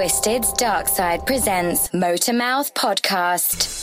Twisted's Dark Side presents Motormouth Podcast.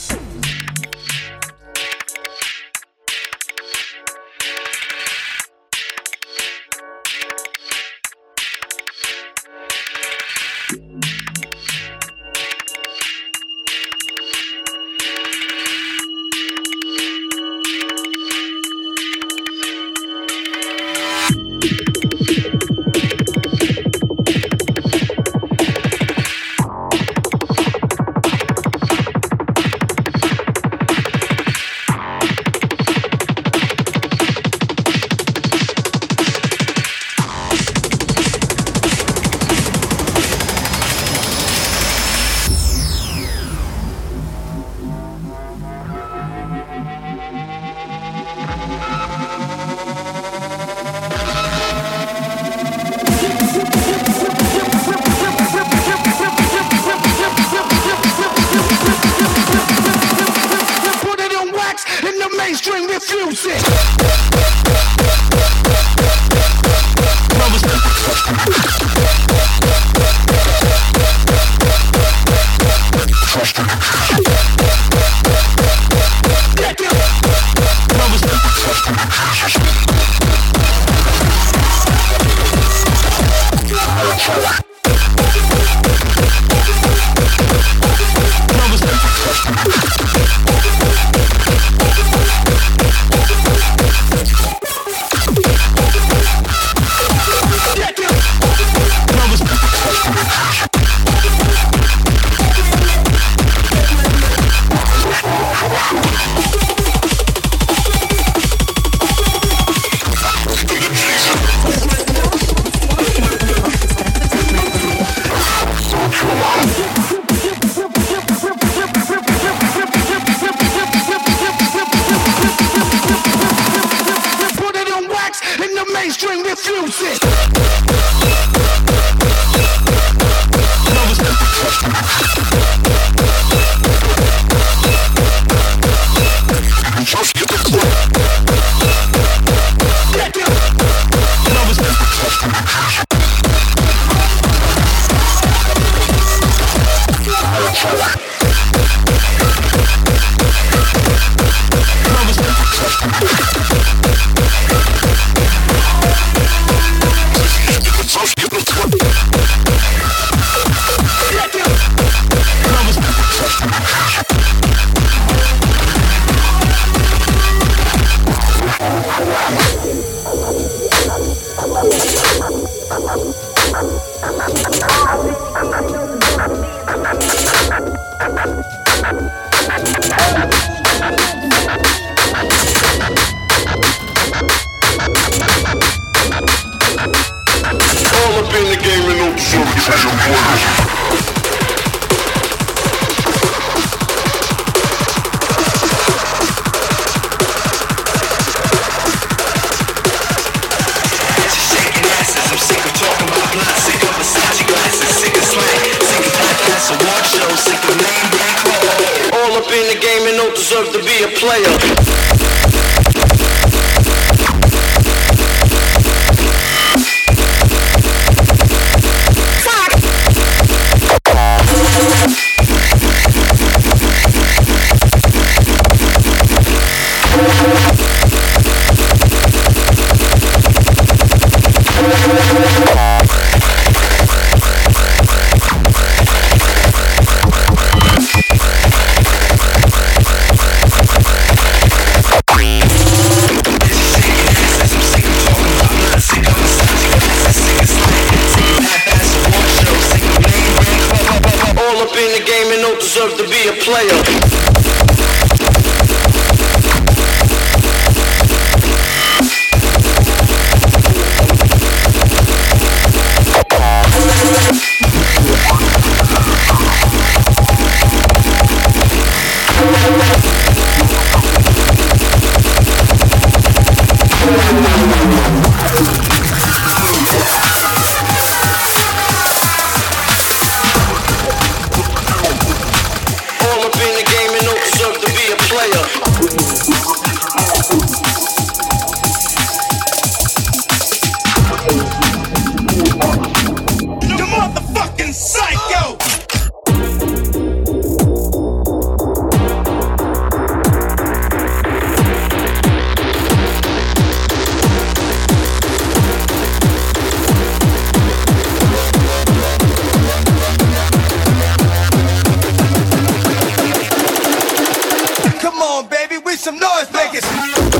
Of podcasts, award shows, sick of name brand. All up in the game and don't deserve to be a player. baby, with some noise makers.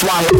Swallow.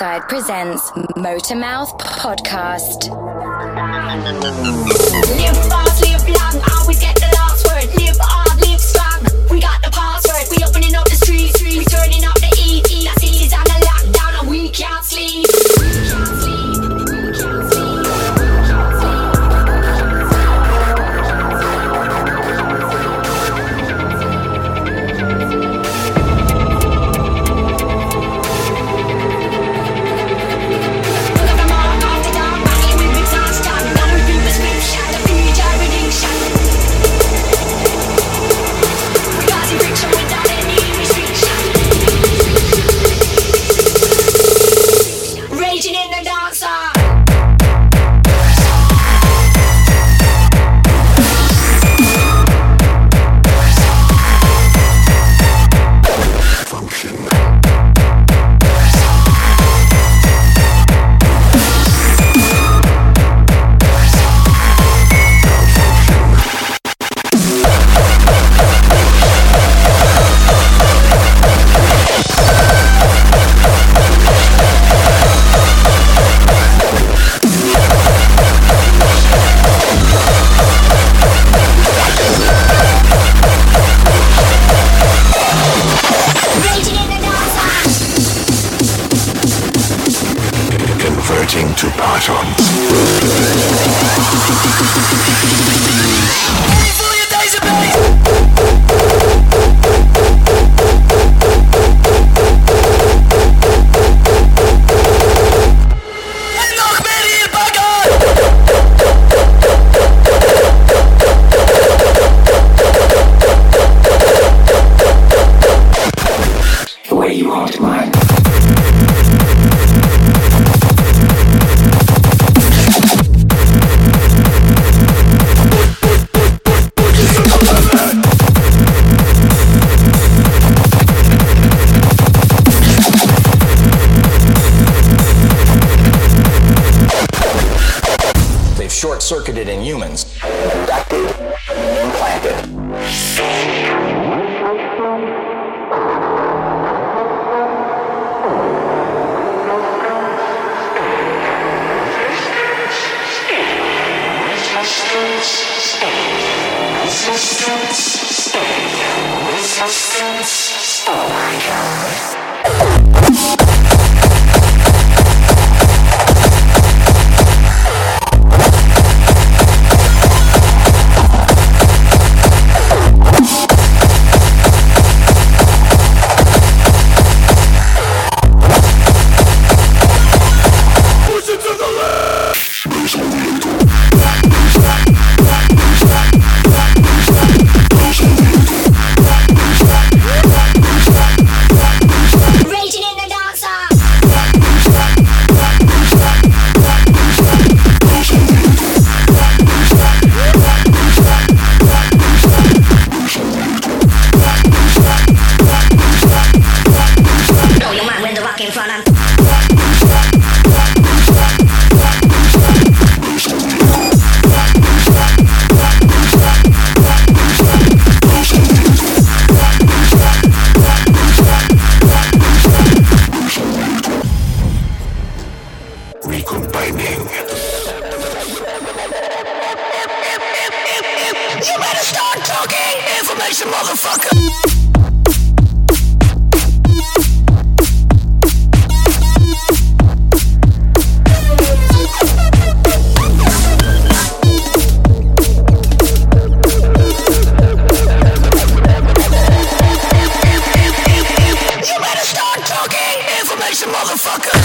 Riverside presents Motormouth Podcast. Live fast, live long. Oh my god. Motherfucker.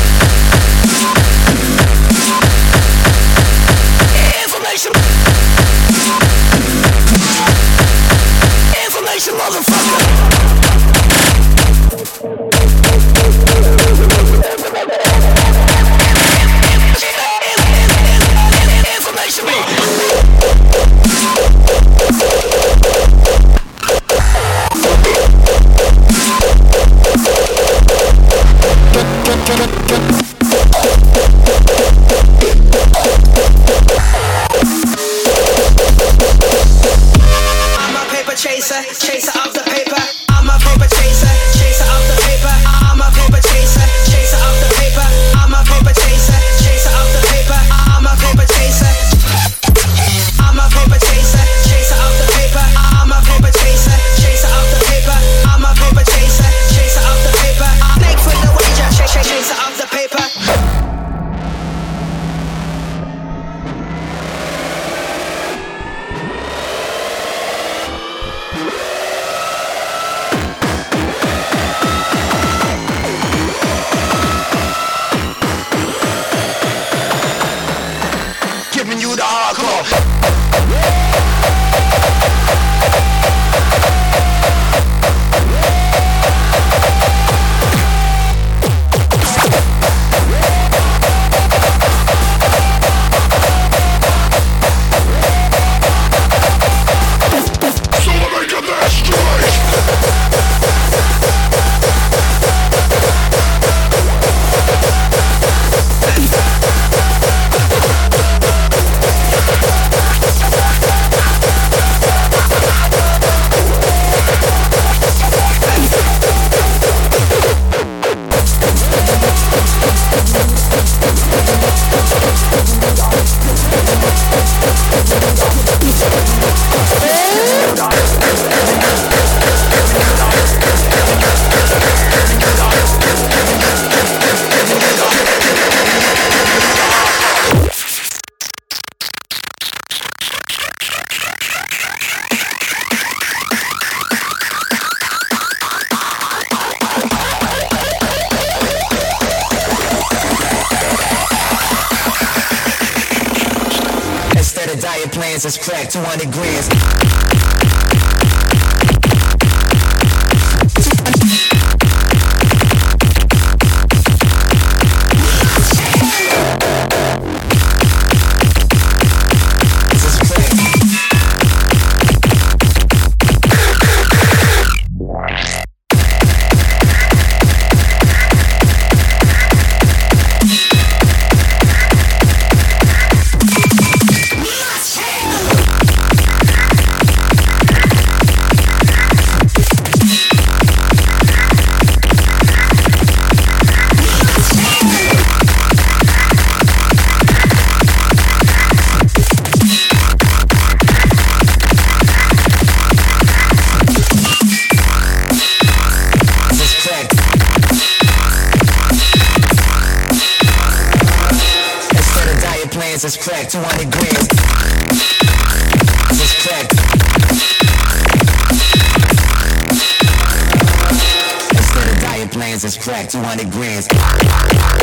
Crack 200 grams.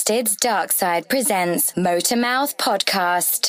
Twisted's Dark Side presents Motormouth Podcast.